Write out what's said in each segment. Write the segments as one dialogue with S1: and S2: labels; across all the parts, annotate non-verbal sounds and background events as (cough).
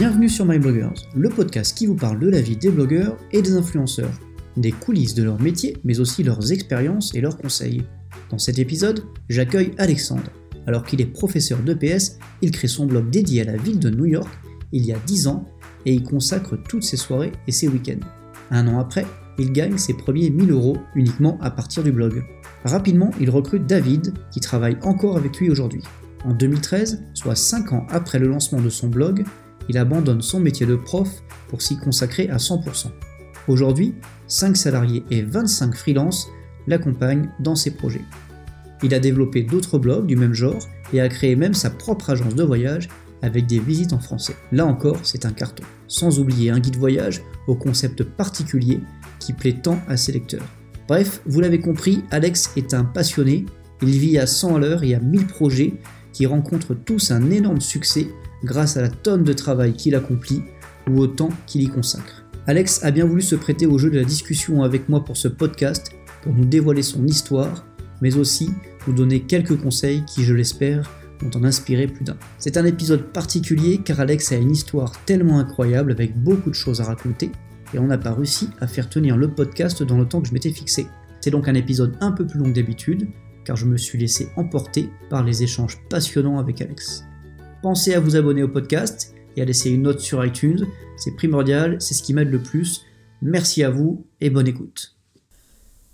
S1: Bienvenue sur My Bloggers, le podcast qui vous parle de la vie des blogueurs et des influenceurs, des coulisses de leur métier, mais aussi leurs expériences et leurs conseils. Dans cet épisode, j'accueille Alexandre. Alors qu'il est professeur d'EPS, il crée son blog dédié à la ville de New York il y a 10 ans et y consacre toutes ses soirées et ses week-ends. Un an après, il gagne ses premiers 1000 euros uniquement à partir du blog. Rapidement, il recrute David, qui travaille encore avec lui aujourd'hui. En 2013, soit 5 ans après le lancement de son blog, il abandonne son métier de prof pour s'y consacrer à 100%. Aujourd'hui, 5 salariés et 25 freelances l'accompagnent dans ses projets. Il a développé d'autres blogs du même genre et a créé même sa propre agence de voyage avec des visites en français. Là encore, c'est un carton. Sans oublier un guide voyage au concept particulier qui plaît tant à ses lecteurs. Bref, vous l'avez compris, Alex est un passionné, il vit à 100 à l'heure et a 1000 projets qui rencontrent tous un énorme succès grâce à la tonne de travail qu'il accomplit ou au temps qu'il y consacre. Alex a bien voulu se prêter au jeu de la discussion avec moi pour ce podcast, pour nous dévoiler son histoire, mais aussi nous donner quelques conseils qui, je l'espère, vont en inspirer plus d'un. C'est un épisode particulier car Alex a une histoire tellement incroyable avec beaucoup de choses à raconter et on n'a pas réussi à faire tenir le podcast dans le temps que je m'étais fixé. C'est donc un épisode un peu plus long d'habitude car je me suis laissé emporter par les échanges passionnants avec Alex. Pensez à vous abonner au podcast et à laisser une note sur iTunes, c'est primordial, c'est ce qui m'aide le plus. Merci à vous et bonne écoute.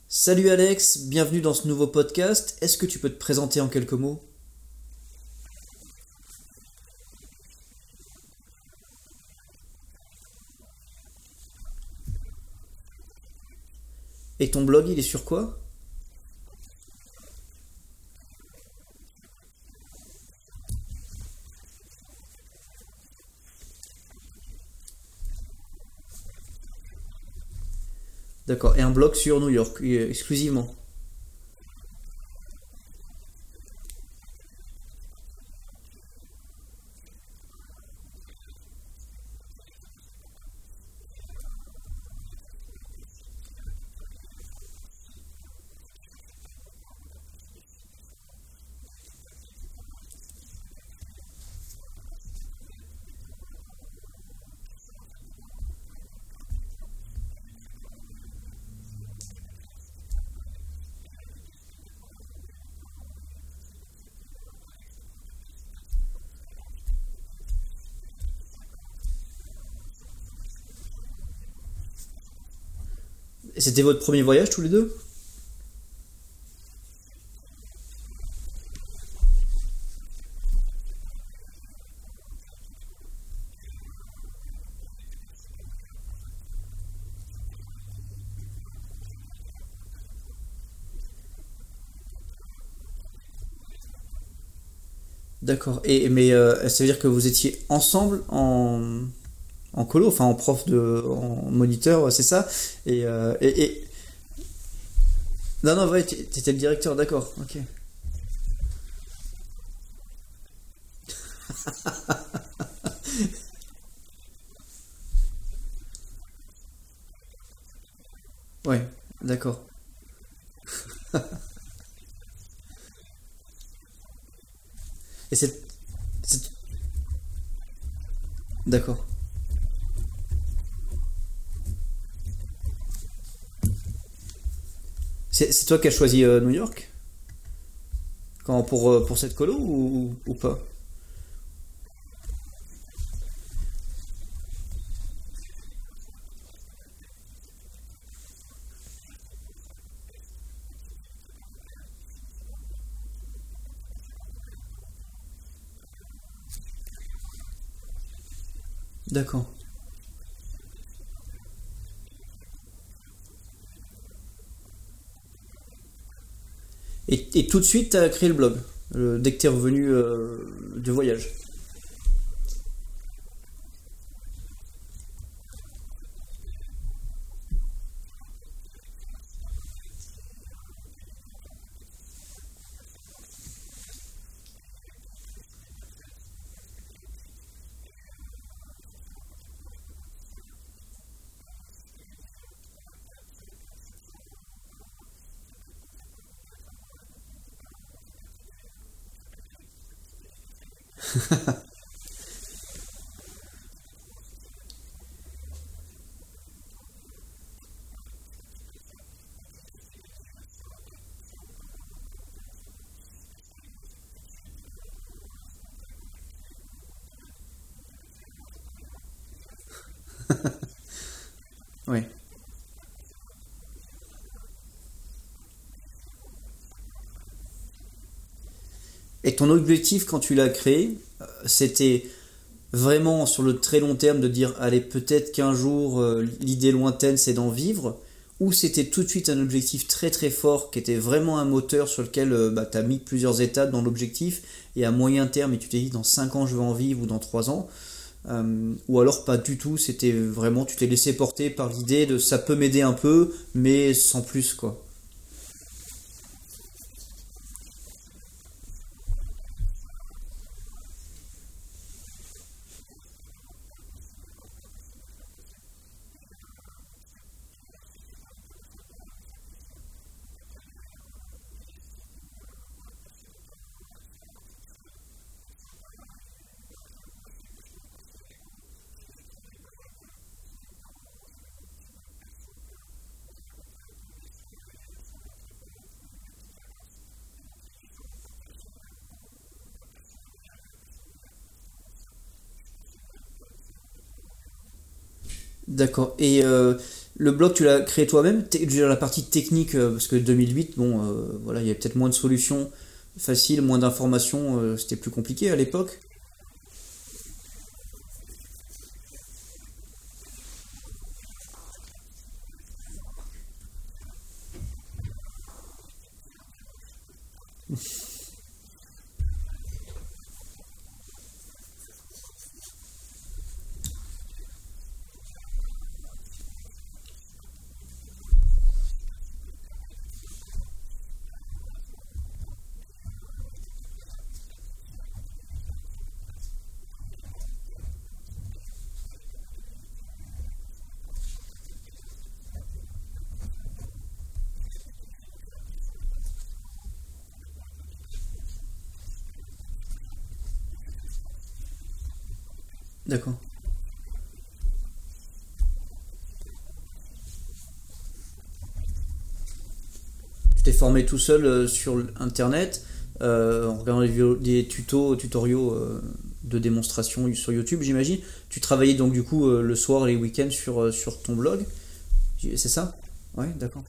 S1: Salut Alex, bienvenue dans ce nouveau podcast. Est-ce que tu peux te présenter en quelques mots? Et ton blog, il est sur quoi? D'accord. Et un blog sur New York, euh, exclusivement. C'était votre premier voyage tous les deux D'accord. Et mais euh, ça veut dire que vous étiez ensemble en en colo, enfin en prof de, en moniteur, c'est ça. Et, euh, non, non, ouais, t'étais le directeur, d'accord, ok. (laughs) ouais, d'accord. (laughs) Et c'est... D'accord. C'est toi qui as choisi euh, New York? Quand, pour, euh, pour cette colo ou, ou pas? D'accord. Et, tout de suite, tu as créé le blog, dès que tu es revenu euh, de voyage. Ton objectif quand tu l'as créé, euh, c'était vraiment sur le très long terme de dire allez peut-être qu'un jour euh, l'idée lointaine c'est d'en vivre ou c'était tout de suite un objectif très très fort qui était vraiment un moteur sur lequel euh, bah, tu as mis plusieurs étapes dans l'objectif et à moyen terme et tu t'es dit dans 5 ans je vais en vivre ou dans 3 ans ou alors pas du tout c'était vraiment tu t'es laissé porter par l'idée de ça peut m'aider un peu mais sans plus quoi D'accord. Et euh, le blog, tu l'as créé toi-même? La partie technique, euh, parce que 2008, bon, euh, voilà, il y avait peut-être moins de solutions faciles, moins d'informations, c'était plus compliqué à l'époque? Tu t'es formé tout seul euh, sur Internet, euh, en regardant des, tutos, tutoriaux euh, de démonstration sur YouTube, j'imagine. Tu travaillais donc du coup le soir et les week-ends sur, sur ton blog. C'est ça? Ouais, d'accord.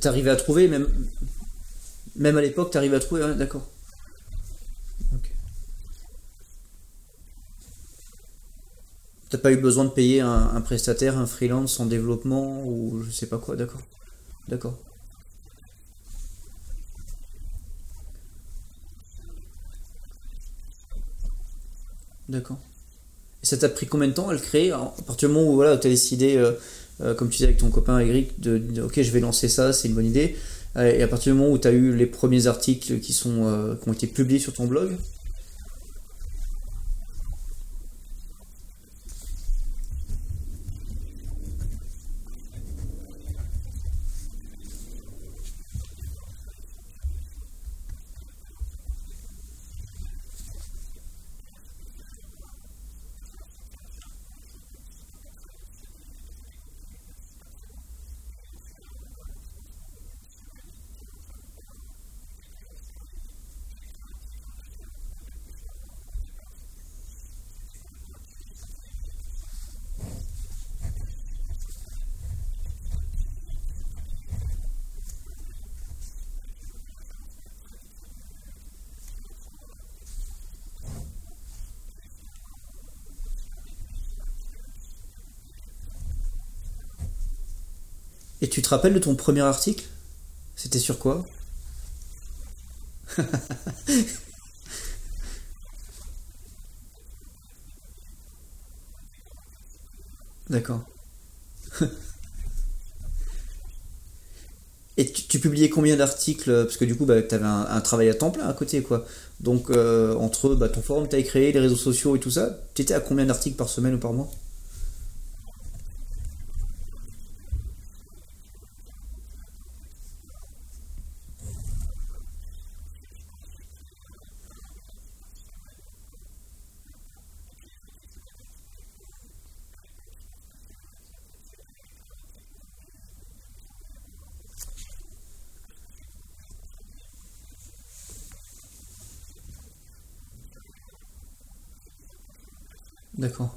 S1: T'arrivais à trouver, même, même à l'époque, t'arrivais à trouver, d'accord. T'as pas eu besoin de payer un, un prestataire, un freelance en développement ou je sais pas quoi, d'accord. D'accord. D'accord. Et ça t'a pris combien de temps à le créer à partir du moment où voilà, tu as décidé, euh, euh, comme tu disais avec ton copain Eric, de, ok, je vais lancer ça, c'est une bonne idée. Euh, et à partir du moment où tu as eu les premiers articles qui, sont, qui ont été publiés sur ton blog, te rappelles de ton premier article? C'était sur quoi? (laughs) D'accord. (laughs) Et tu, publiais combien d'articles? Parce que du coup, bah, tu avais un, travail à temps plein à côté, quoi. Donc, euh, entre bah, ton forum que tu créé, les réseaux sociaux et tout ça, tu étais à combien d'articles par semaine ou par mois? D'accord.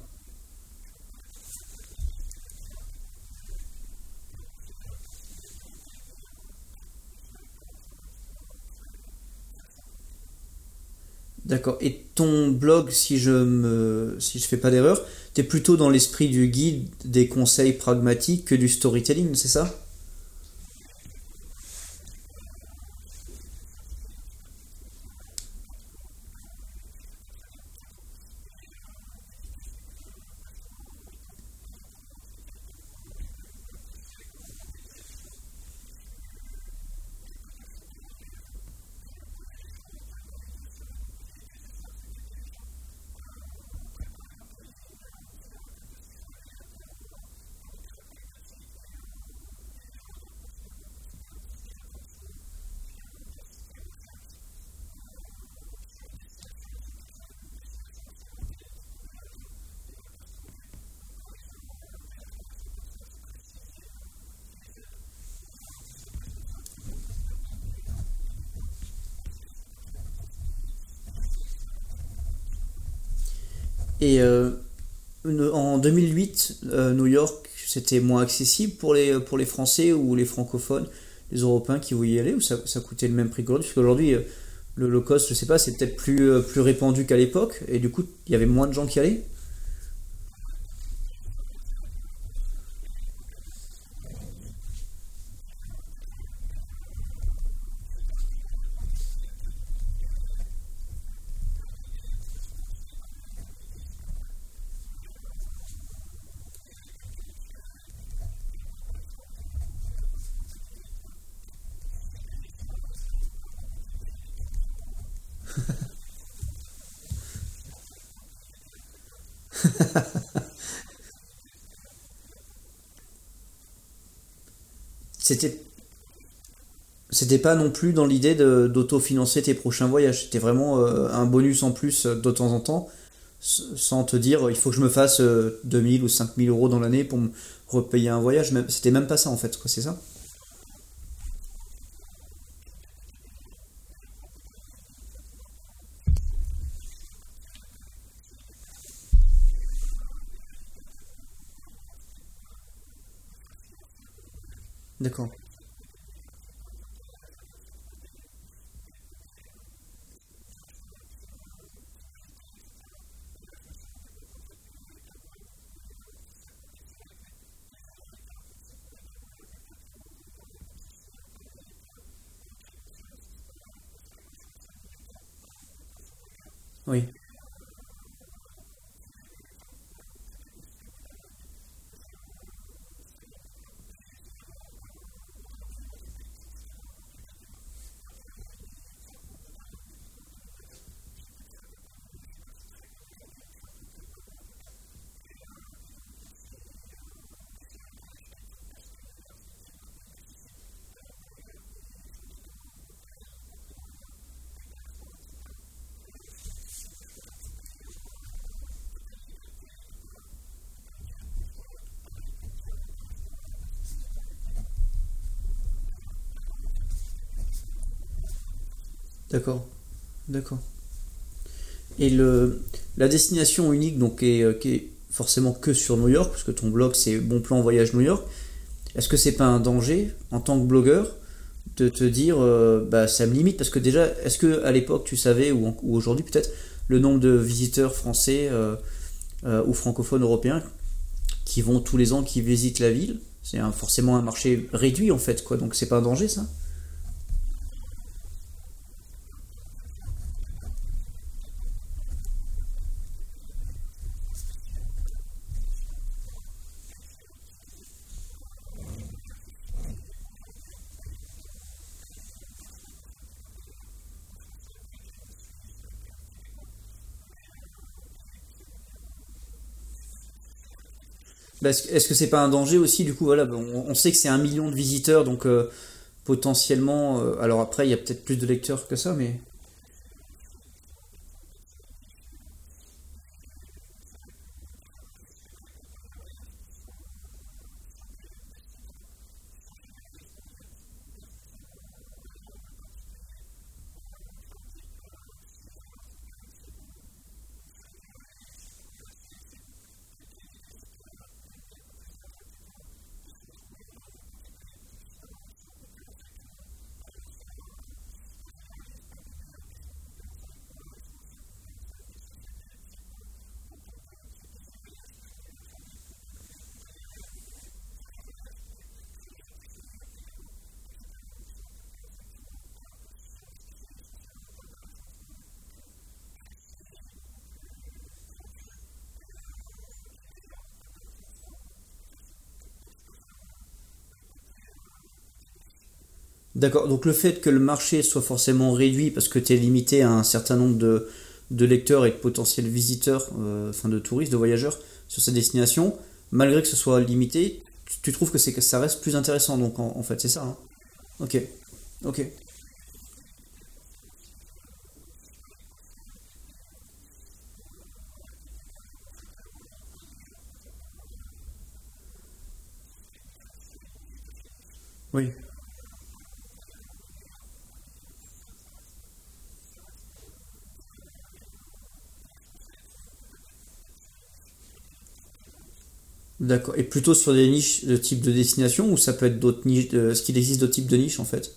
S1: D'accord. Et ton blog, si je me, si je fais pas d'erreur, t'es plutôt dans l'esprit du guide, des conseils pragmatiques que du storytelling, c'est ça? C'était moins accessible pour les, pour les Français ou les francophones, les Européens qui voulaient y aller, ou ça, coûtait le même prix qu'aujourd'hui? Parce qu'aujourd'hui, euh, le low cost, je sais pas, c'est peut-être plus, plus répandu qu'à l'époque, et du coup, il y avait moins de gens qui allaient. Pas non plus dans l'idée d'autofinancer tes prochains voyages. C'était vraiment euh, un bonus en plus euh, de temps en temps, sans te dire il faut que je me fasse euh, 2000 ou 5000 euros dans l'année pour me repayer un voyage. C'était même pas ça en fait, c'est ça? D'accord, d'accord. Et le, la destination unique, donc, euh, qui est forcément que sur New York, parce que ton blog c'est Bon Plan Voyage New York, est-ce que c'est pas un danger en tant que blogueur de te dire euh, bah ça me limite? Parce que déjà est-ce que à l'époque tu savais ou, aujourd'hui peut-être le nombre de visiteurs français euh, ou francophones européens qui vont tous les ans qui visitent la ville? C'est forcément un marché réduit en fait quoi. Donc c'est pas un danger ça? Est-ce que c'est pas un danger aussi du coup voilà on sait que c'est un million de visiteurs donc euh, potentiellement euh, alors après il y a peut-être plus de lecteurs que ça mais D'accord, donc le fait que le marché soit forcément réduit parce que tu es limité à un certain nombre de, lecteurs et de potentiels visiteurs, euh, enfin de touristes, de voyageurs sur cette destination, malgré que ce soit limité, tu, trouves que, que ça reste plus intéressant, donc en, en fait, c'est ça. hein ok, ok, Et plutôt sur des niches de type de destination ou ça peut être d'autres niches, de- est-ce qu'il existe d'autres types de niches en fait?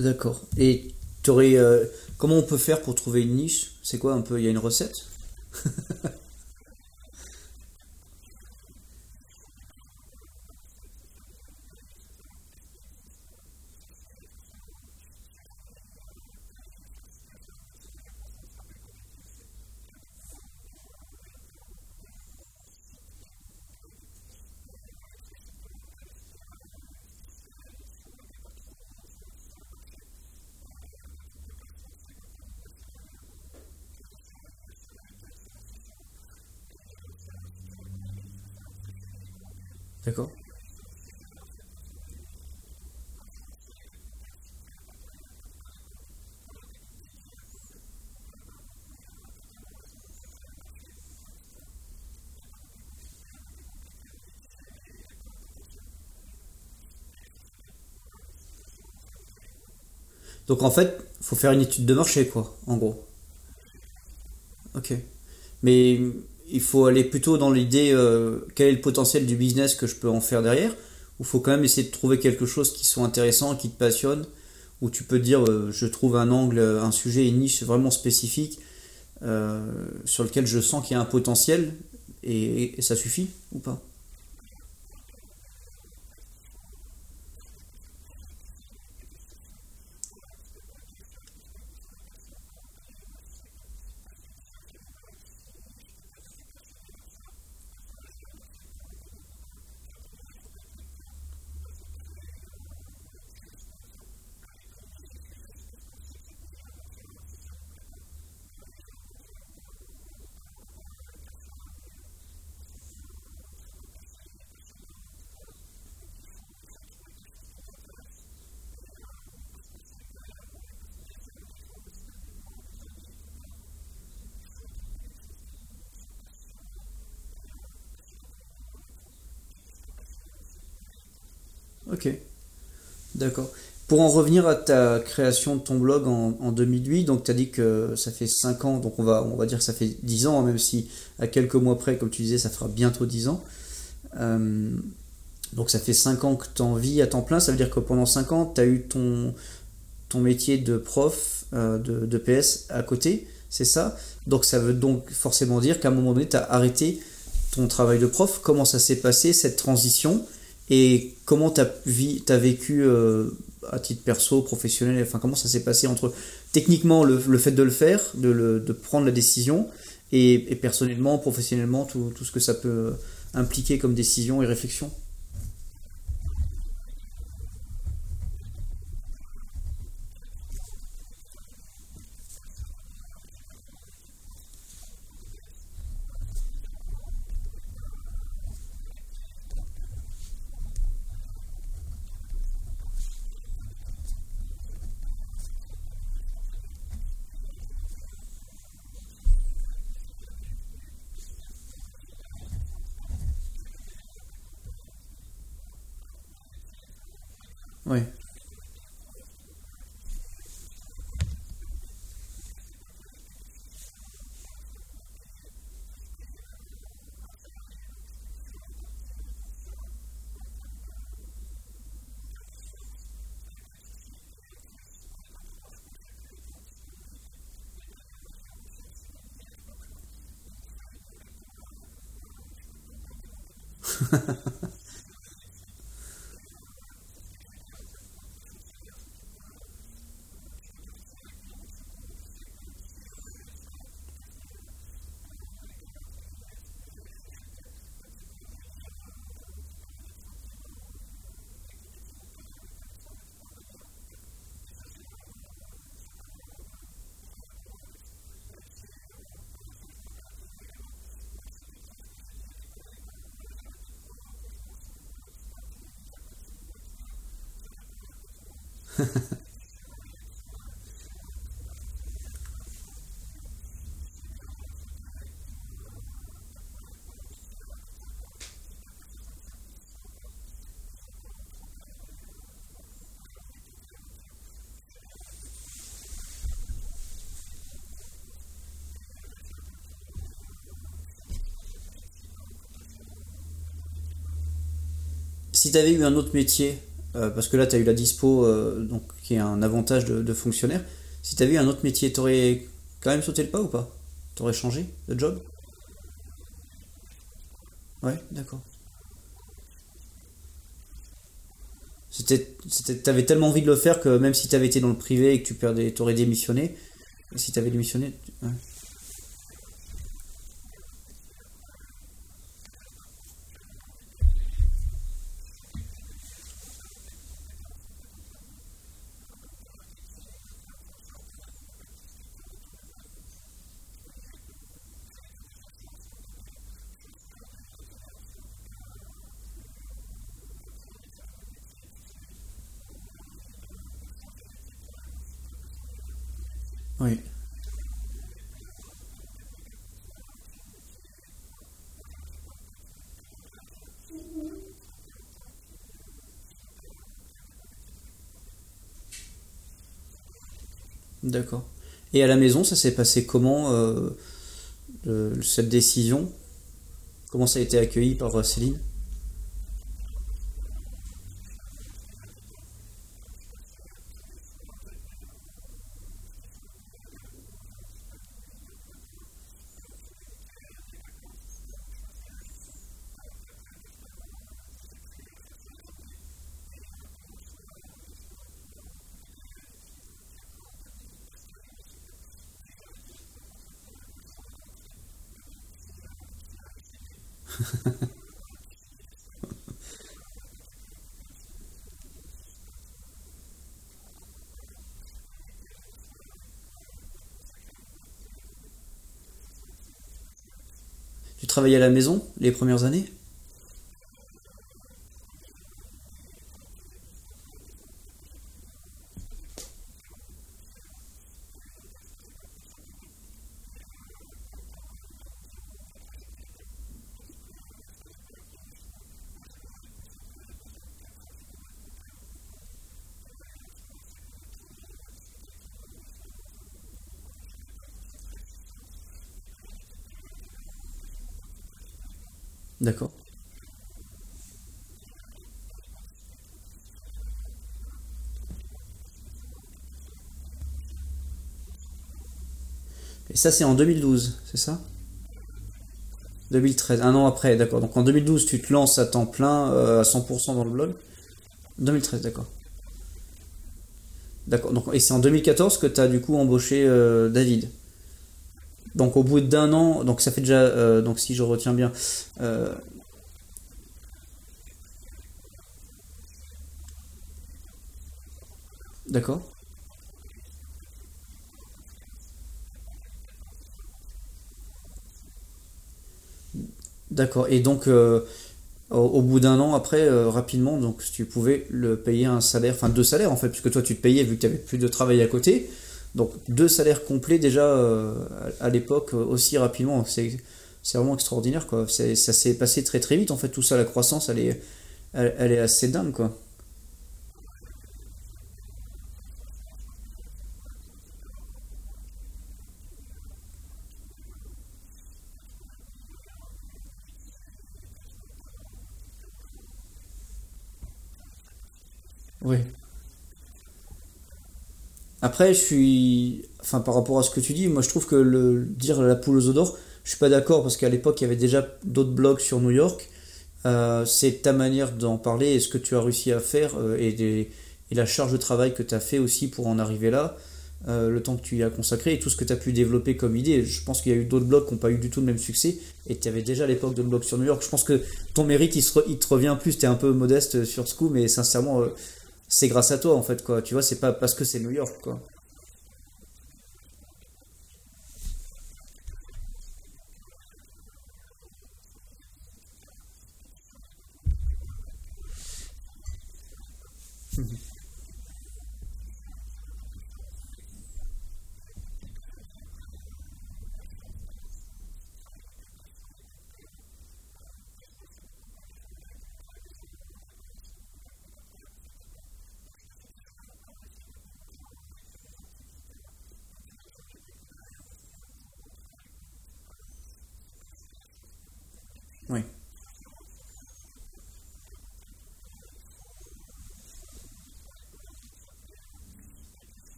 S1: D'accord. Et t'aurais, euh, comment on peut faire pour trouver une niche? C'est quoi un peu? Il y a une recette? (laughs) D'accord. Donc en fait, faut faire une étude de marché, quoi, en gros. Ok. Mais il faut aller plutôt dans l'idée, euh, quel est le potentiel du business que je peux en faire derrière, ou faut quand même essayer de trouver quelque chose qui soit intéressant, qui te passionne, où tu peux dire, euh, je trouve un angle, un sujet, une niche vraiment spécifique, euh, sur lequel je sens qu'il y a un potentiel, et ça suffit, ou pas? Pour en revenir à ta création de ton blog en, en 2008, donc tu as dit que ça fait 5 ans, donc on va, on va dire que ça fait 10 ans, hein, même si à quelques mois près, comme tu disais, ça fera bientôt 10 ans. Euh, donc ça fait 5 ans que tu en vis à temps plein, ça veut dire que pendant 5 ans, tu as eu ton, ton métier de prof euh, de, de PS à côté, c'est ça? Donc ça veut donc forcément dire qu'à un moment donné, tu as arrêté ton travail de prof. Comment ça s'est passé, cette transition? Et comment tu as, vécu euh, à titre perso, professionnel, enfin comment ça s'est passé entre techniquement le, le fait de le faire, de, prendre la décision, et, et personnellement, professionnellement, tout, tout ce que ça peut impliquer comme décision et réflexion? Si tu avais eu un autre métier, parce que là tu as eu la dispo, euh, donc, qui est un avantage de, fonctionnaire, si tu avais eu un autre métier, t'aurais quand même sauté le pas ou pas? T'aurais changé de job? Ouais, d'accord. C'était, c'était, t'avais tellement envie de le faire que même si t'avais été dans le privé et que tu perdais, t'aurais démissionné, si t'avais démissionné. D'accord. Et à la maison, ça s'est passé comment euh, cette décision? Comment ça a été accueilli par euh, Céline? Tu travaillais à la maison les premières années? D'accord. Et ça, c'est en 2012, c'est ça? 2013, un an après, d'accord. Donc en 2012, tu te lances à temps plein, euh, à 100% dans le blog? 2013, d'accord. D'accord. Et c'est en 2014 que tu as du coup embauché euh, David? Donc au bout d'un an, donc ça fait déjà, euh, donc si je retiens bien, euh, d'accord, d'accord. Et donc euh, au, bout d'un an après, rapidement, donc tu pouvais le payer un salaire, enfin deux salaires en fait, puisque toi tu te payais vu que tu avais plus de travail à côté. Donc deux salaires complets déjà euh, à, l'époque euh, aussi rapidement, c'est vraiment extraordinaire quoi. Ça s'est passé très très vite en fait tout ça, la croissance elle est, elle est assez dingue quoi. Après, je suis. Enfin, par rapport à ce que tu dis, moi je trouve que le dire la poule aux œufs d'or, je suis pas d'accord parce qu'à l'époque il y avait déjà d'autres blogs sur New York. Euh, c'est ta manière d'en parler et ce que tu as réussi à faire euh, et, des- et la charge de travail que tu as fait aussi pour en arriver là, euh, le temps que tu y as consacré et tout ce que tu as pu développer comme idée. Je pense qu'il y a eu d'autres blogs qui n'ont pas eu du tout le même succès et tu avais déjà à l'époque de blog sur New York. Je pense que ton mérite il, se il te revient plus, tu es un peu modeste sur ce coup, mais sincèrement, c'est grâce à toi en fait quoi. Tu vois, c'est pas parce que c'est New York quoi.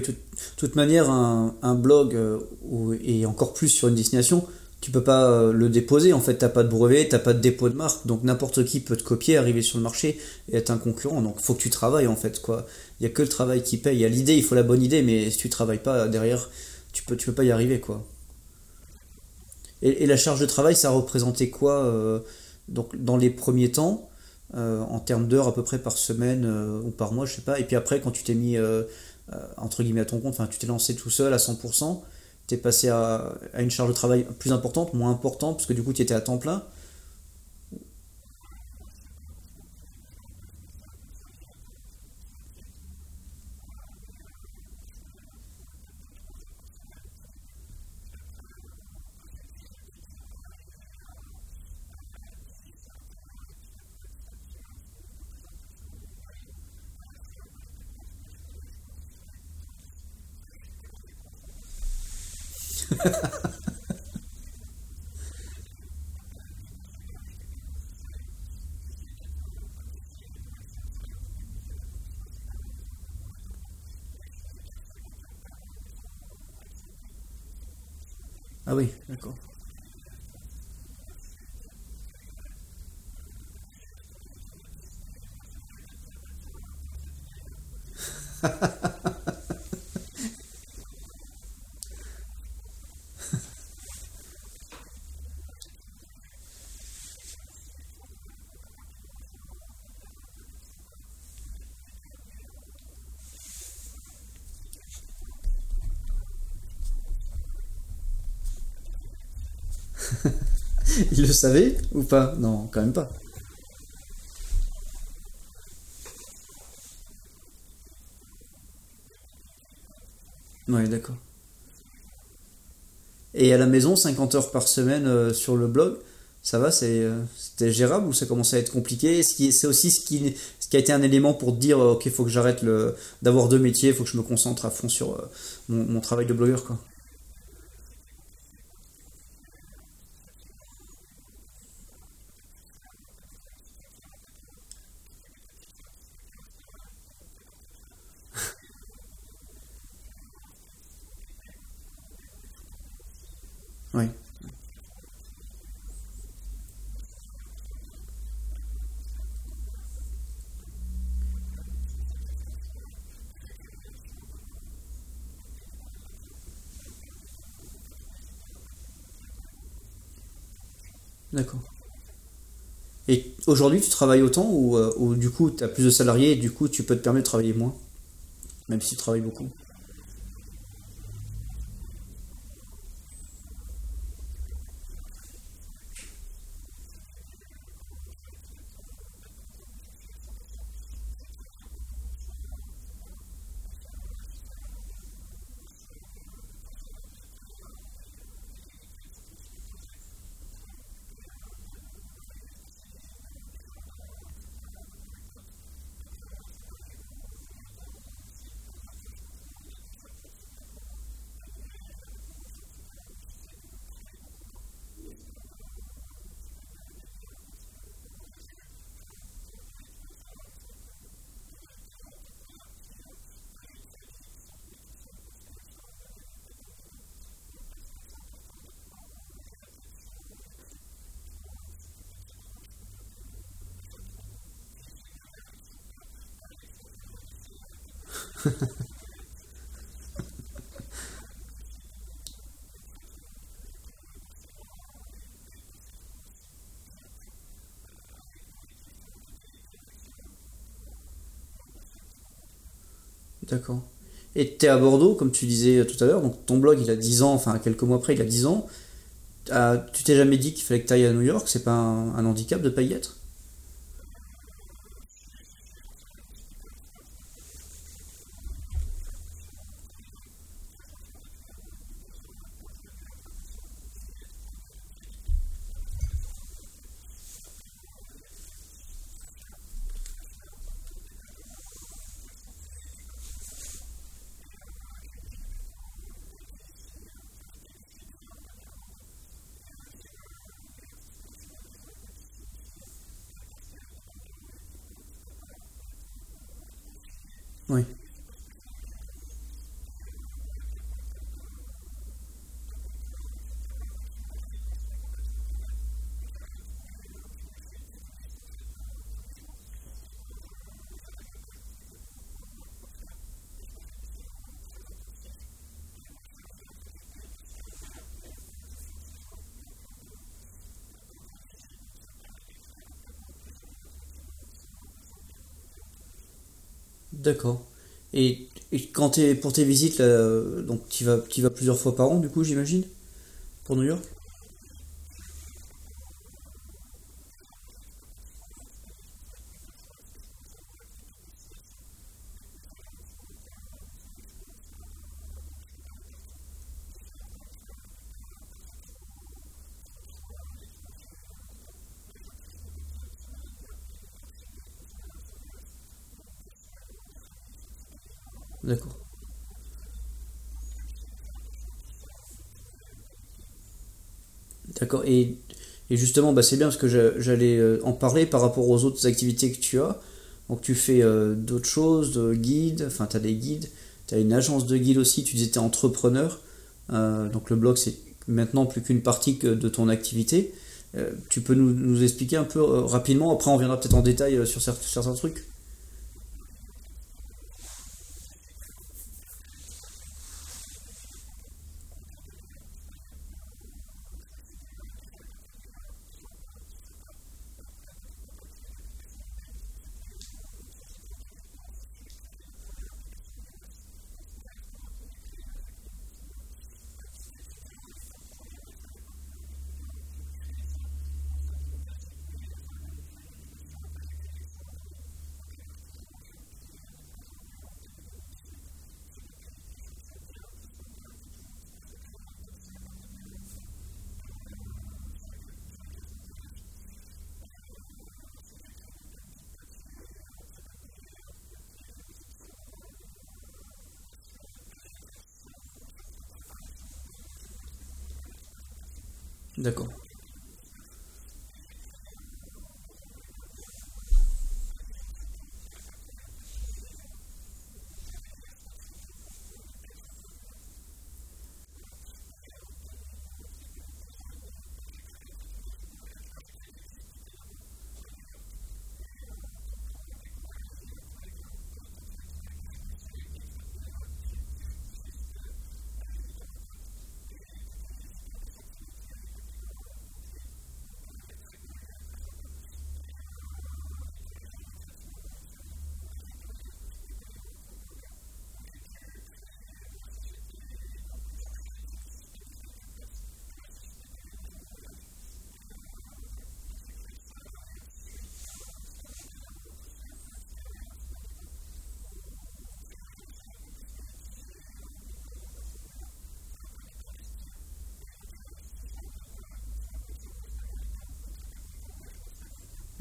S1: De toute, manière, un, blog euh, et encore plus sur une destination, tu peux pas euh, le déposer. En fait, t'as pas de brevet, t'as pas de dépôt de marque, donc n'importe qui peut te copier, arriver sur le marché et être un concurrent. Donc, faut que tu travailles en fait, quoi. Il y a que le travail qui paye. Il y a l'idée, il faut la bonne idée, mais si tu travailles pas derrière, tu peux, tu peux pas y arriver, quoi. Et, la charge de travail, ça représentait quoi euh, donc dans les premiers temps, en termes d'heures à peu près par semaine ou par mois, je sais pas. Et puis après, quand tu t'es mis entre guillemets à ton compte, enfin tu t'es lancé tout seul à 100%, t'es passé à, à une charge de travail plus importante, moins importante, parce que du coup tu étais à temps plein. Ah oui, d'accord. (laughs) Il le savait ou pas? Non, quand même pas. Ouais, d'accord. Et à la maison, 50 heures par semaine euh, sur le blog, ça va, c'est, euh, c'était gérable ou ça commence à être compliqué? C'est aussi ce qui, a été un élément pour te dire, euh, ok, faut que j'arrête d'avoir deux métiers, il faut que je me concentre à fond sur mon, mon travail de blogueur, quoi. Oui, d'accord. Et aujourd'hui, tu travailles autant ou, euh, du coup, tu as plus de salariés et du coup, tu peux te permettre de travailler moins, même si tu travailles beaucoup? D'accord. Et tu es à Bordeaux, comme tu disais tout à l'heure, donc ton blog il a 10 ans, enfin quelques mois après il a 10 ans. Ah, tu t'es jamais dit qu'il fallait que tu ailles à New York, c'est pas un, un handicap de pas y être? Oui, d'accord. Et, quand t'es pour tes visites, là, euh, donc tu vas, tu vas plusieurs fois par an, du coup, j'imagine, pour New York? Justement, bah, c'est bien parce que j'a- j'allais euh, en parler par rapport aux autres activités que tu as. Donc tu fais euh, d'autres choses, de guide, enfin tu as des guides, tu as une agence de guide aussi, tu es entrepreneur. Euh, donc le blog c'est maintenant plus qu'une partie de ton activité. Tu peux nous, expliquer un peu rapidement, après on viendra peut-être en détail sur cer- certains trucs. D'accord.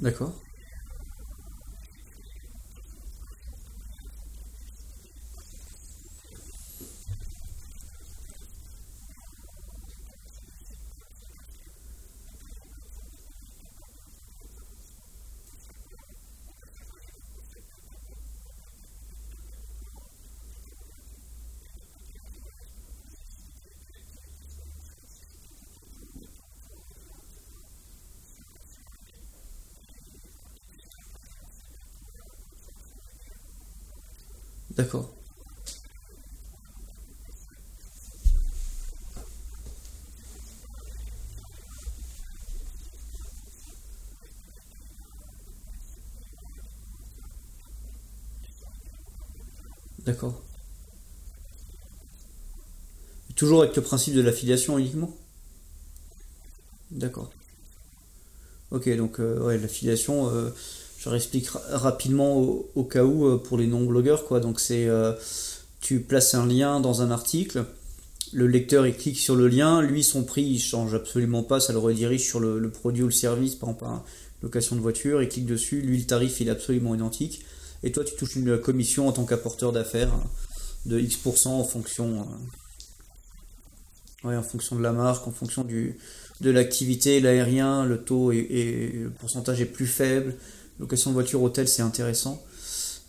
S1: D'accord. D'accord. D'accord. Toujours avec le principe de l'affiliation uniquement? D'accord. Ok, donc euh, ouais, l'affiliation, euh, je réexplique ra- rapidement au, cas où euh, pour les non-blogueurs. Donc c'est euh, tu places un lien dans un article, le lecteur il clique sur le lien, lui son prix il change absolument pas, ça le redirige sur le, produit ou le service, par exemple location de voiture, il clique dessus, lui le tarif il est absolument identique, et toi tu touches une commission en tant qu'apporteur d'affaires hein, de X% en fonction, euh, ouais, en fonction de la marque, en fonction du, de l'activité, l'aérien, le taux est- le pourcentage est plus faible, location de voiture, hôtel c'est intéressant.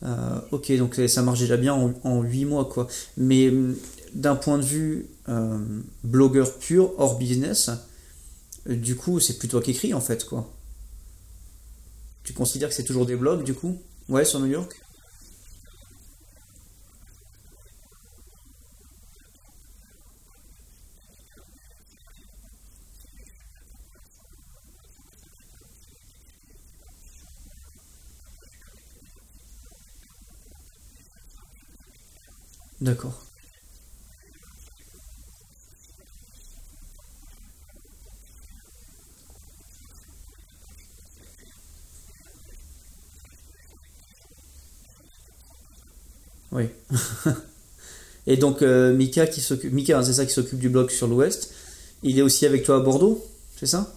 S1: Euh, ok, donc ça marche déjà bien en, en 8 mois, quoi. Mais hum, d'un point de vue euh, blogueur pur, hors business, euh, du coup, c'est plus toi qui écris, en fait, quoi. Tu considères que c'est toujours des blogs, du coup? Ouais, sur New York? D'accord. Oui. (laughs) Et donc, euh, Mika, qui s'occupe, Mika, hein, c'est ça qui s'occupe du blog sur l'Ouest, il est aussi avec toi à Bordeaux, c'est ça?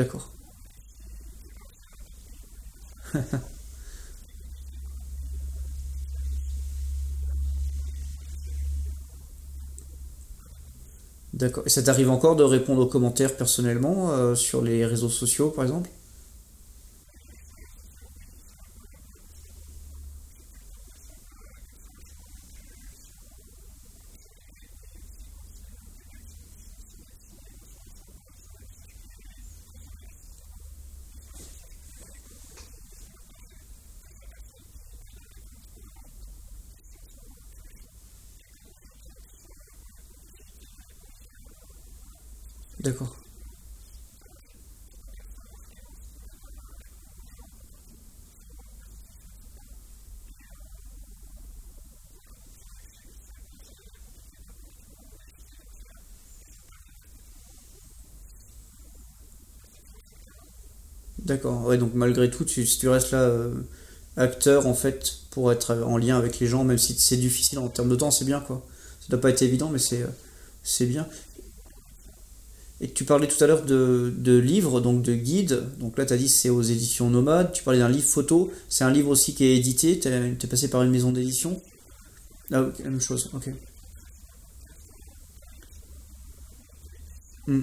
S1: D'accord. (laughs) D'accord. Et ça t'arrive encore de répondre aux commentaires personnellement euh, sur les réseaux sociaux, par exemple? D'accord. Ouais, donc malgré tout, tu, si tu restes là, euh, acteur, en fait, pour être en lien avec les gens, même si c'est difficile en termes de temps, c'est bien, quoi. Ça doit pas être évident, mais c'est euh, bien. Et tu parlais tout à l'heure de, de livres, donc de guides. Donc là, tu as dit c'est aux éditions Nomades. Tu parlais d'un livre photo. C'est un livre aussi qui est édité. Tu es, passé par une maison d'édition? Là, ok, la même chose. Ok. Hmm.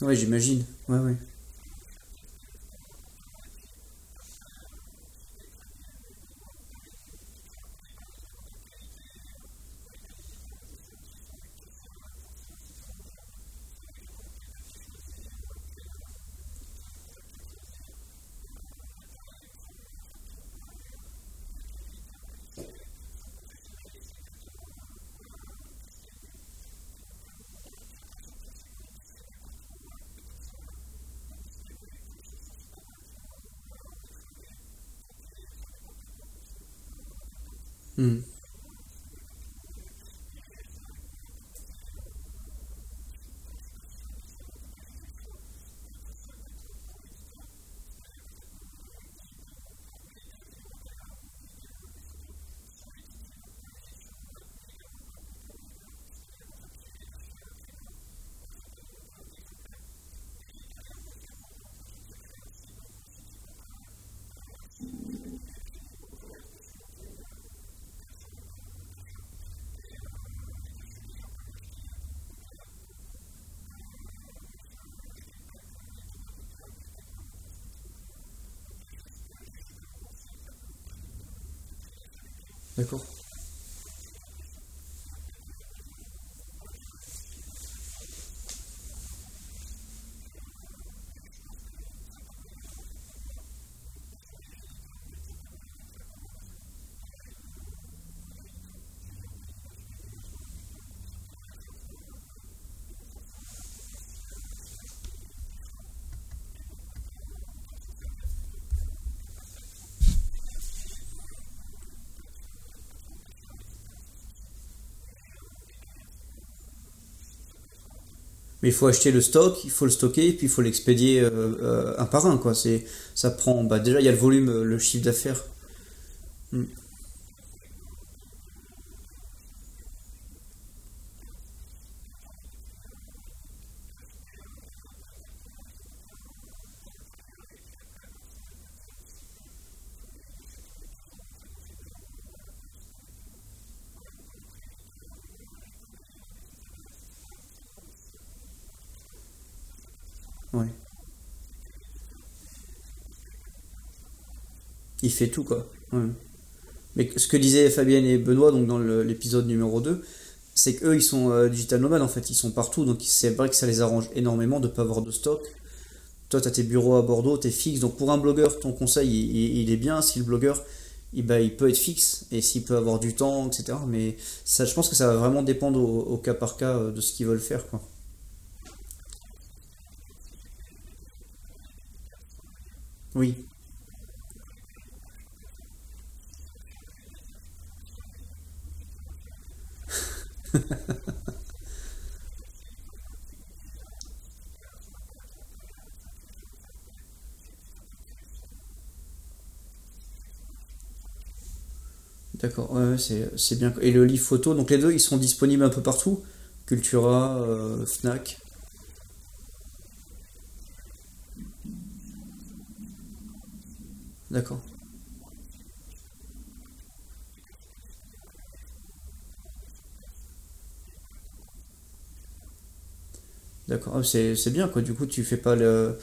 S1: Ouais, j'imagine. Ouais, ouais. Hmm. D'accord. Mais il faut acheter le stock, il faut le stocker, puis il faut l'expédier euh, euh, un par un, quoi. C'est, ça prend, bah déjà il y a le volume, euh, le chiffre d'affaires. Tout, quoi. Ouais. Mais ce que disaient Fabienne et Benoît donc dans l'épisode numéro 2, c'est qu'eux, ils sont euh, digital nomades, en fait. Ils sont partout, donc c'est vrai que ça les arrange énormément de ne pas avoir de stock. Toi, tu as tes bureaux à Bordeaux, tu es fixe. Donc pour un blogueur, ton conseil, il, est bien. Si le blogueur, il, bah, il peut être fixe et s'il peut avoir du temps, etc. Mais ça, je pense que ça va vraiment dépendre au, au cas par cas euh, de ce qu'ils veulent faire, quoi. Oui, (laughs) d'accord. Ouais, c'est c'est bien. Et le livre photo, donc les deux, ils sont disponibles un peu partout? Cultura, euh, Fnac? D'accord. D'accord. Ah, c'est bien, quoi. Du coup, tu fais pas le.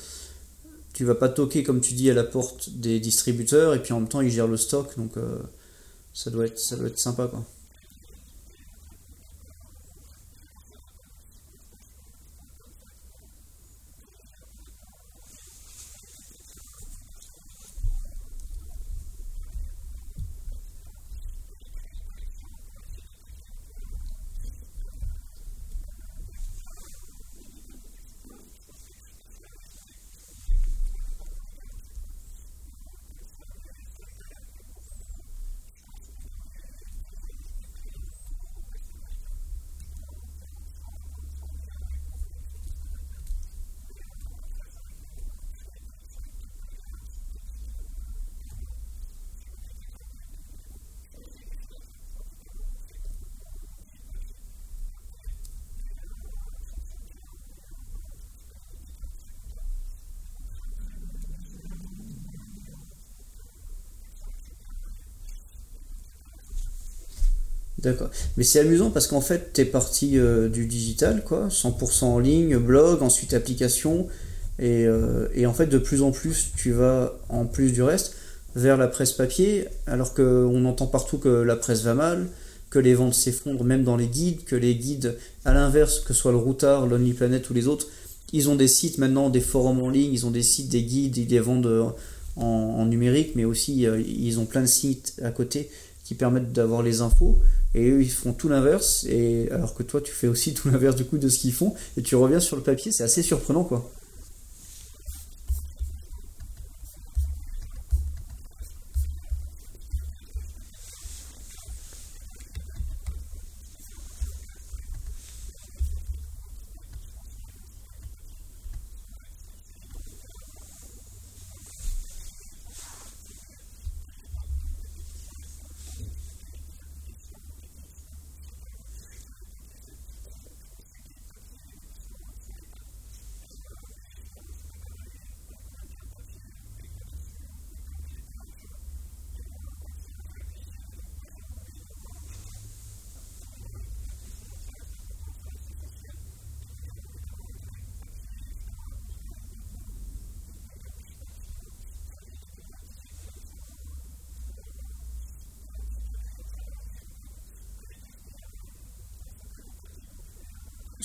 S1: Tu vas pas toquer, comme tu dis, à la porte des distributeurs et puis en même temps, ils gèrent le stock. Donc, euh, ça doit être, ça doit être sympa, quoi. D'accord. Mais c'est amusant parce qu'en fait, t'es parti euh, du digital, quoi, 100% en ligne, blog, ensuite application, et, euh, et en fait, de plus en plus, tu vas, en plus du reste, vers la presse papier, alors qu'on entend partout que la presse va mal, que les ventes s'effondrent, même dans les guides, que les guides, à l'inverse, que ce soit le Routard, Lonely Planet ou les autres, ils ont des sites maintenant, des forums en ligne, ils ont des sites, des guides, ils les vendent euh, en, numérique, mais aussi ils ont plein de sites à côté qui permettent d'avoir les infos. Et eux, ils font tout l'inverse, et alors que toi, tu fais aussi (laughs) tout l'inverse du coup de ce qu'ils font, et tu reviens sur le papier, c'est assez surprenant, quoi.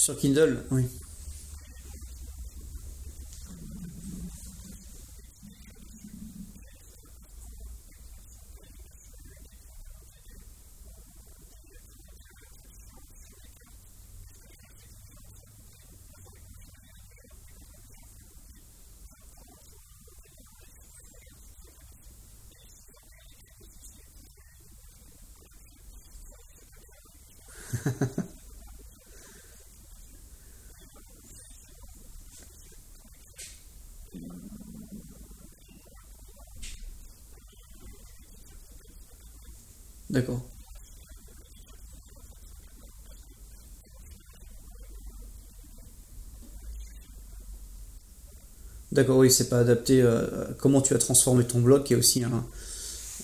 S1: Sur Kindle, oui. D'accord. D'accord, oui, c'est pas adapté euh, comment tu as transformé ton blog, qui est aussi un,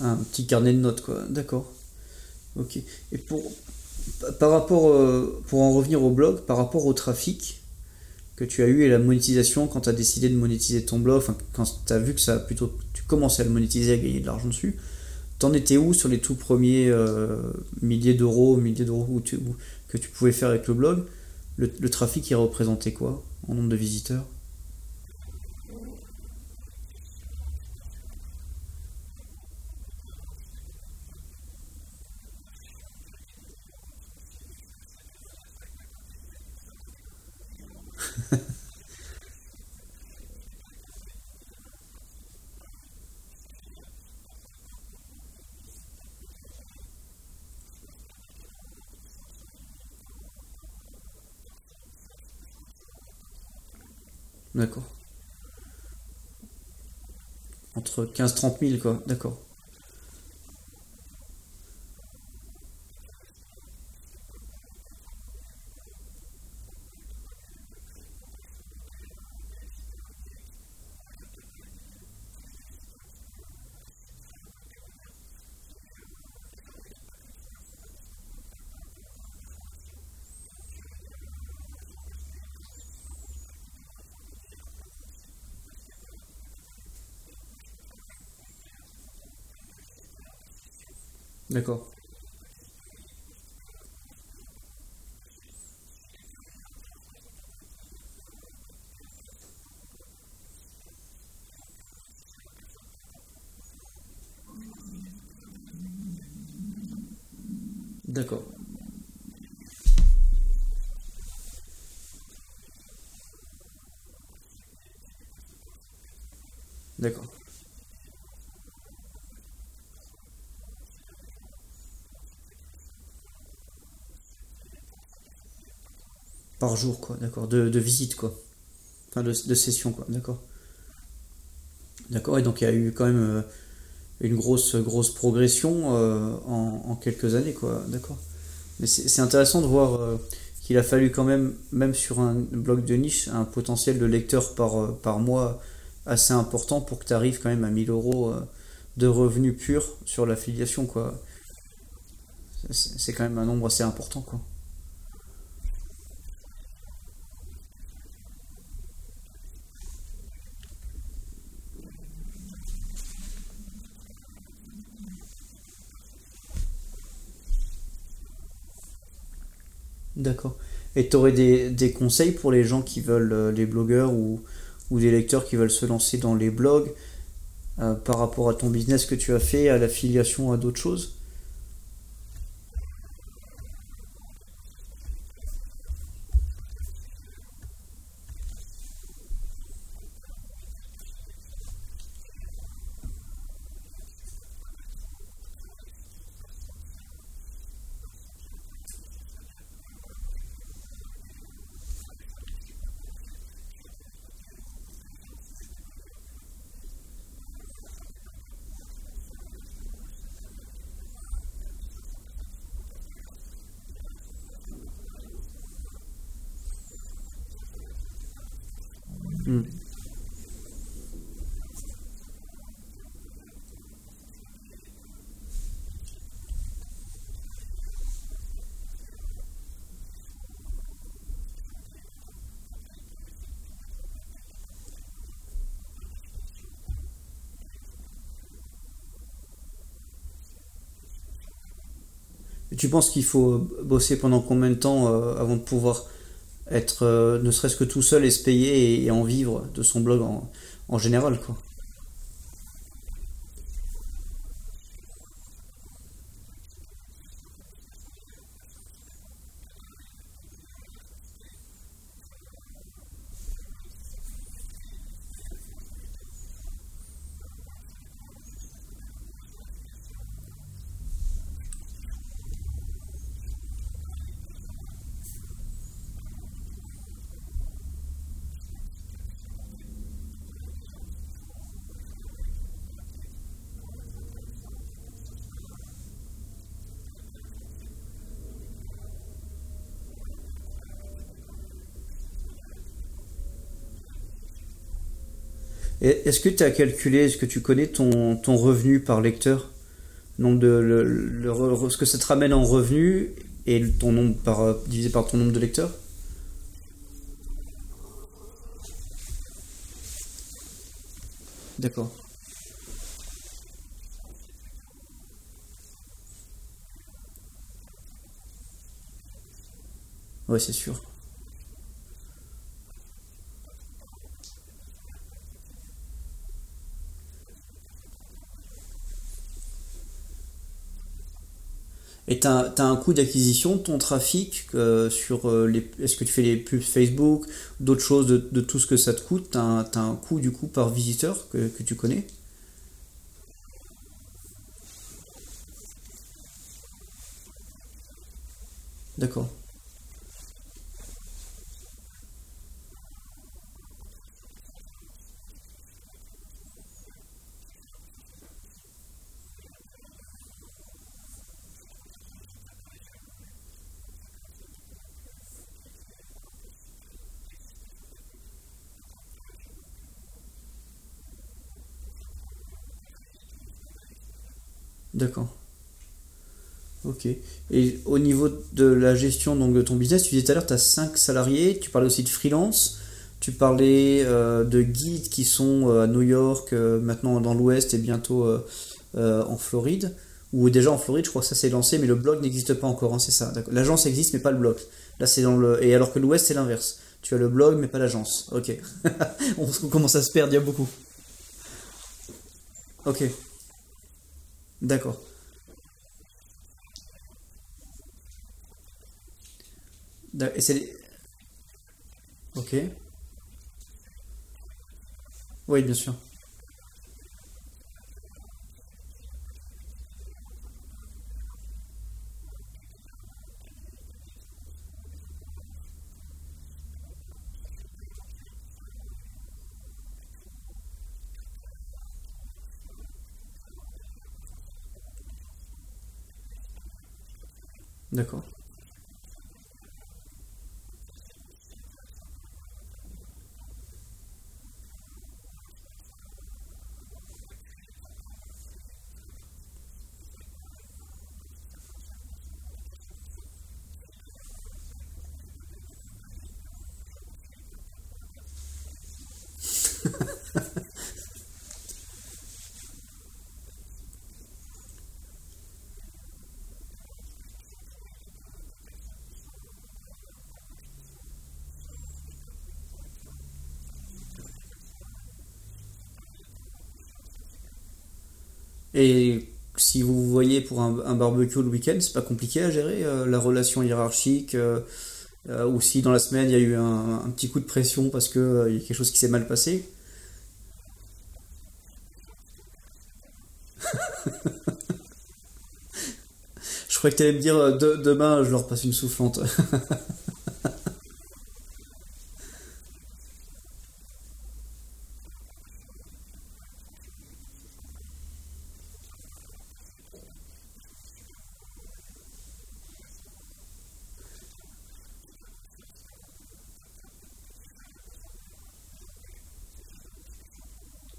S1: un petit carnet de notes, quoi. D'accord. Ok. Et pour, par rapport, euh, pour en revenir au blog, par rapport au trafic que tu as eu et la monétisation, quand tu as décidé de monétiser ton blog, enfin, quand tu as vu que ça plutôt, tu commençais à le monétiser, à gagner de l'argent dessus, t'en étais où sur les tout premiers euh, milliers d'euros, milliers d'euros que tu pouvais faire avec le blog? Le, trafic, il représentait quoi en nombre de visiteurs? D'accord. Entre quinze trente mille quoi. D'accord. D'accord. Par jour, quoi. D'accord. De, de visite, quoi. Enfin, de, session, quoi. D'accord. D'accord. Et donc, il y a eu quand même euh, une grosse, grosse progression euh, en, quelques années, quoi. D'accord. Mais c'est intéressant de voir euh, qu'il a fallu quand même, même sur un blog de niche, un potentiel de lecteurs par, par mois assez important pour que tu arrives quand même à 1000 euros de revenus purs sur l'affiliation, quoi. C'est quand même un nombre assez important, quoi. D'accord. Et tu aurais des, conseils pour les gens qui veulent, euh, les blogueurs ou, ou des lecteurs qui veulent se lancer dans les blogs euh, par rapport à ton business que tu as fait, à l'affiliation, à d'autres choses? Tu penses qu'il faut bosser pendant combien de temps euh, avant de pouvoir être euh, ne serait-ce que tout seul et se payer et, et en vivre de son blog en, en général, quoi? Est-ce que tu as calculé, est-ce que tu connais ton, revenu par lecteur? Nombre de, ce que ça te ramène en revenu et ton nombre par, euh, divisé par ton nombre de lecteurs? D'accord. Ouais, c'est sûr. Et t'as, t'as un coût d'acquisition ton trafic euh, sur euh, les. Est-ce que tu fais les pubs Facebook, d'autres choses, de, tout ce que ça te coûte? T'as un, t'as un coût du coup par visiteur que tu connais? D'accord. D'accord. Ok. Et au niveau de la gestion donc, de ton business, tu disais tout à l'heure, tu as 5 salariés, tu parlais aussi de freelance, tu parlais euh, de guides qui sont euh, à New York, euh, maintenant dans l'Ouest et bientôt en Floride, ou déjà en Floride, je crois que ça s'est lancé, mais le blog n'existe pas encore, hein, c'est ça. L'agence existe, mais pas le blog. Là, c'est dans le. Et alors que l'Ouest, c'est l'inverse. Tu as le blog, mais pas l'agence. Ok. (laughs) On commence à se perdre, il y a beaucoup. Ok. D'accord. D'ac- Et c'est. Ok. Oui, bien sûr. D'accord. Et si vous vous voyez pour un, barbecue le week-end, c'est pas compliqué à gérer euh, la relation hiérarchique, euh, euh, ou si dans la semaine il y a eu un, un petit coup de pression parce que il y a quelque chose qui s'est mal passé. (laughs) Je croyais que tu allais me dire de- demain je leur passe une soufflante. (laughs)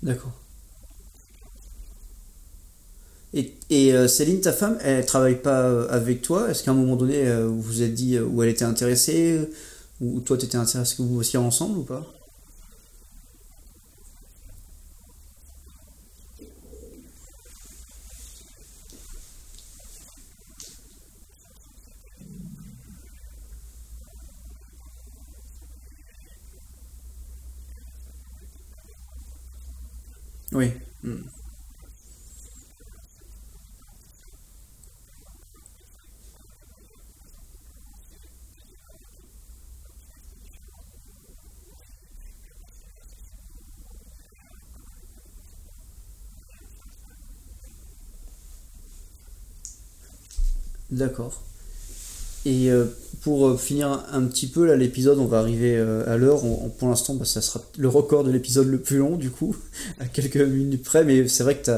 S1: D'accord. Et, euh, Céline, ta femme, elle travaille pas euh, avec toi? Est-ce qu'à un moment donné, euh, vous vous êtes dit où elle était intéressée, ou toi t'étais intéressé que vous bossiez ensemble ou pas? Oui. Hmm. D'accord. Et euh, pour euh, finir un petit peu l'épisode, on va arriver euh, à l'heure. Pour l'instant, bah, ça sera le record de l'épisode le plus long du coup, (laughs) à quelques minutes près. Mais c'est vrai que tu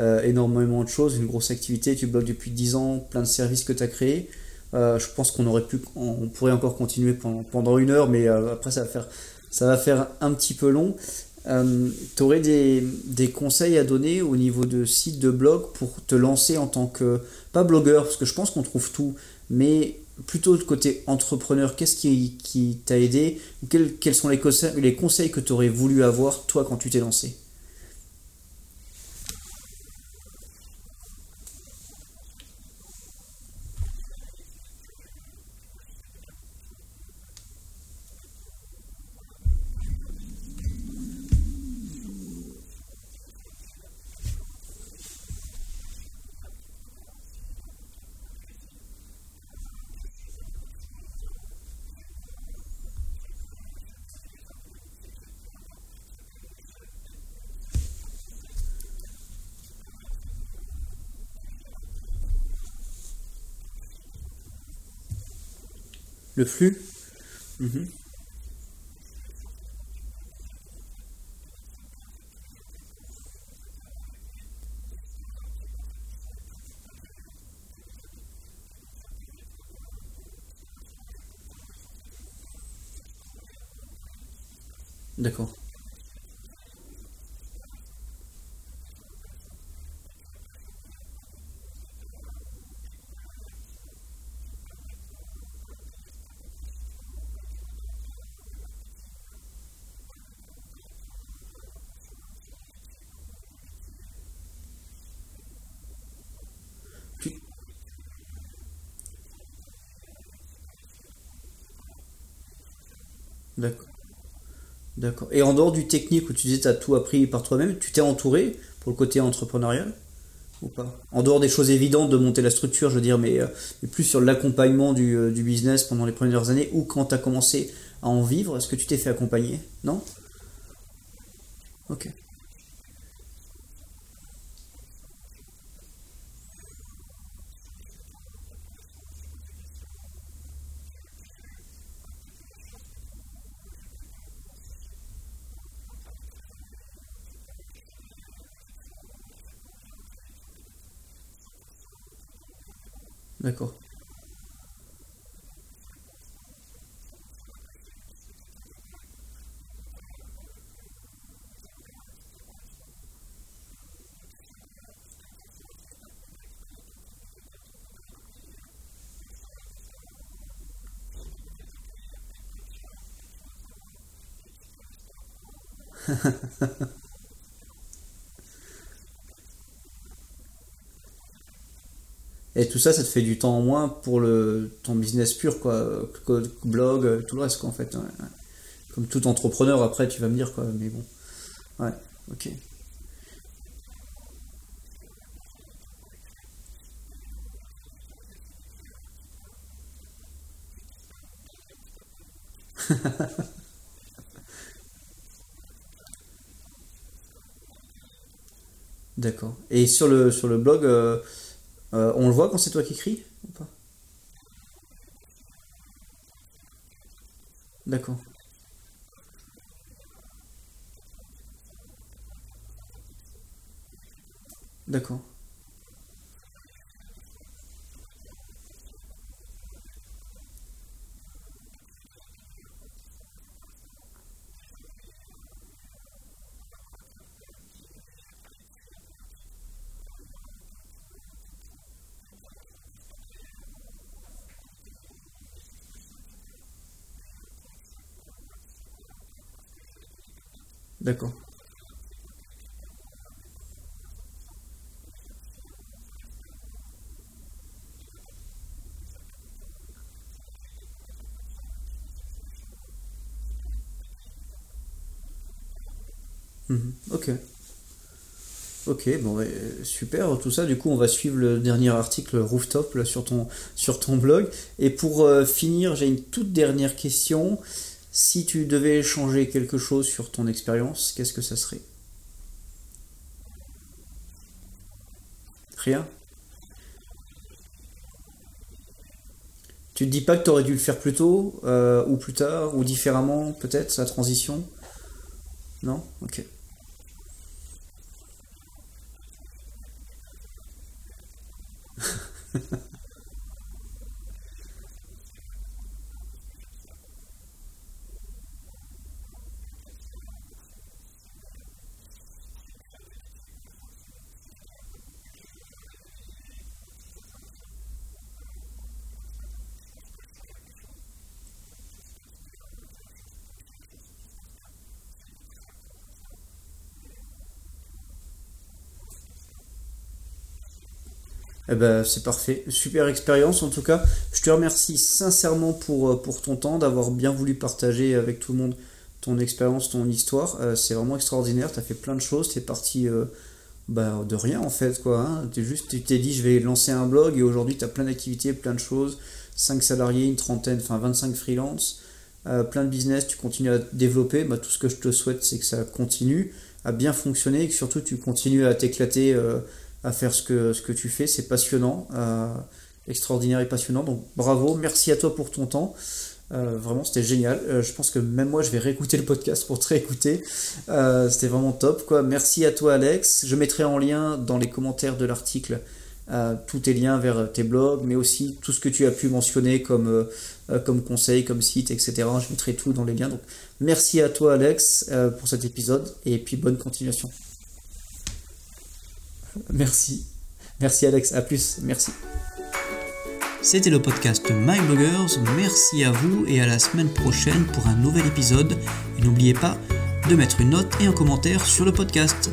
S1: as énormément de choses, une grosse activité. Tu bloques depuis 10 ans, plein de services que tu as créés. je pense qu'on aurait pu, on pourrait encore continuer pendant, une heure, mais après ça va faire un petit peu long. Tu aurais des, conseils à donner au niveau de site de blog pour te lancer en tant que pas blogueur parce que je pense qu'on trouve tout mais plutôt le côté entrepreneur, qu'est-ce qui, t'a aidé quels, quels, sont les conseils, les conseils que tu aurais voulu avoir, toi, quand tu t'es lancé? Le flux mhm. D'accord. D'accord. Et en dehors du technique où tu disais tu as tout appris par toi-même, tu t'es entouré pour le côté entrepreneurial ou pas? En dehors des choses évidentes de monter la structure, je veux dire, mais, euh, plus sur l'accompagnement du, euh, du, business pendant les premières années ou quand tu as commencé à en vivre, est-ce que tu t'es fait accompagner? Non? Ok. D'accord. Et tout ça, ça te fait du temps en moins pour le, ton business pur, quoi. Blog, tout le reste, quoi, en fait. Comme tout entrepreneur, après, tu vas me dire, quoi. Mais bon. Ouais, ok. (laughs) D'accord. Et sur le, sur le blog, euh, euh, on le voit quand c'est toi qui écris ou pas? D'accord. D'accord. D'accord. Mhm. Ok. Ok, bon, super, tout ça. Du coup, on va suivre le dernier article rooftop sur, ton, sur ton blog. Et pour euh, finir, j'ai une toute dernière question. Si tu devais changer quelque chose sur ton expérience, qu'est-ce que ça serait? Rien? Tu te dis pas que tu aurais dû le faire plus tôt, euh, ou plus tard, ou différemment, peut-être, la transition? Non? Ok. Eh ben, c'est parfait. Super expérience en tout cas. Je te remercie sincèrement pour, euh, pour ton temps, d'avoir bien voulu partager avec tout le monde ton expérience, ton histoire. Euh, c'est vraiment extraordinaire. Tu as fait plein de choses. Tu es parti euh, bah, de rien en fait. quoi. Hein. juste, tu t'es dit, je vais lancer un blog et aujourd'hui, tu as plein d'activités, plein de choses. 5 salariés, une trentaine, enfin 25 freelances. plein de business, tu continues à développer. Bah, tout ce que je te souhaite, c'est que ça continue à bien fonctionner et que surtout tu continues à t'éclater à faire ce que, ce que tu fais. C'est passionnant, euh, extraordinaire et passionnant. Donc bravo, merci à toi pour ton temps. Euh, vraiment, c'était génial. Euh, je pense que même moi, je vais réécouter le podcast pour te réécouter. c'était vraiment top. Quoi. Merci à toi, Alex. Je mettrai en lien dans les commentaires de l'article tous tes liens vers tes blogs, mais aussi tout ce que tu as pu mentionner comme, comme conseil, comme site, etc. Je mettrai tout dans les liens. Donc, merci à toi, Alex, pour cet épisode. Et puis, bonne continuation. Merci. Merci Alex, à plus, merci. C'était le podcast My Bloggers, merci à vous et à la semaine prochaine pour un nouvel épisode. Et n'oubliez pas de mettre une note et un commentaire sur le podcast.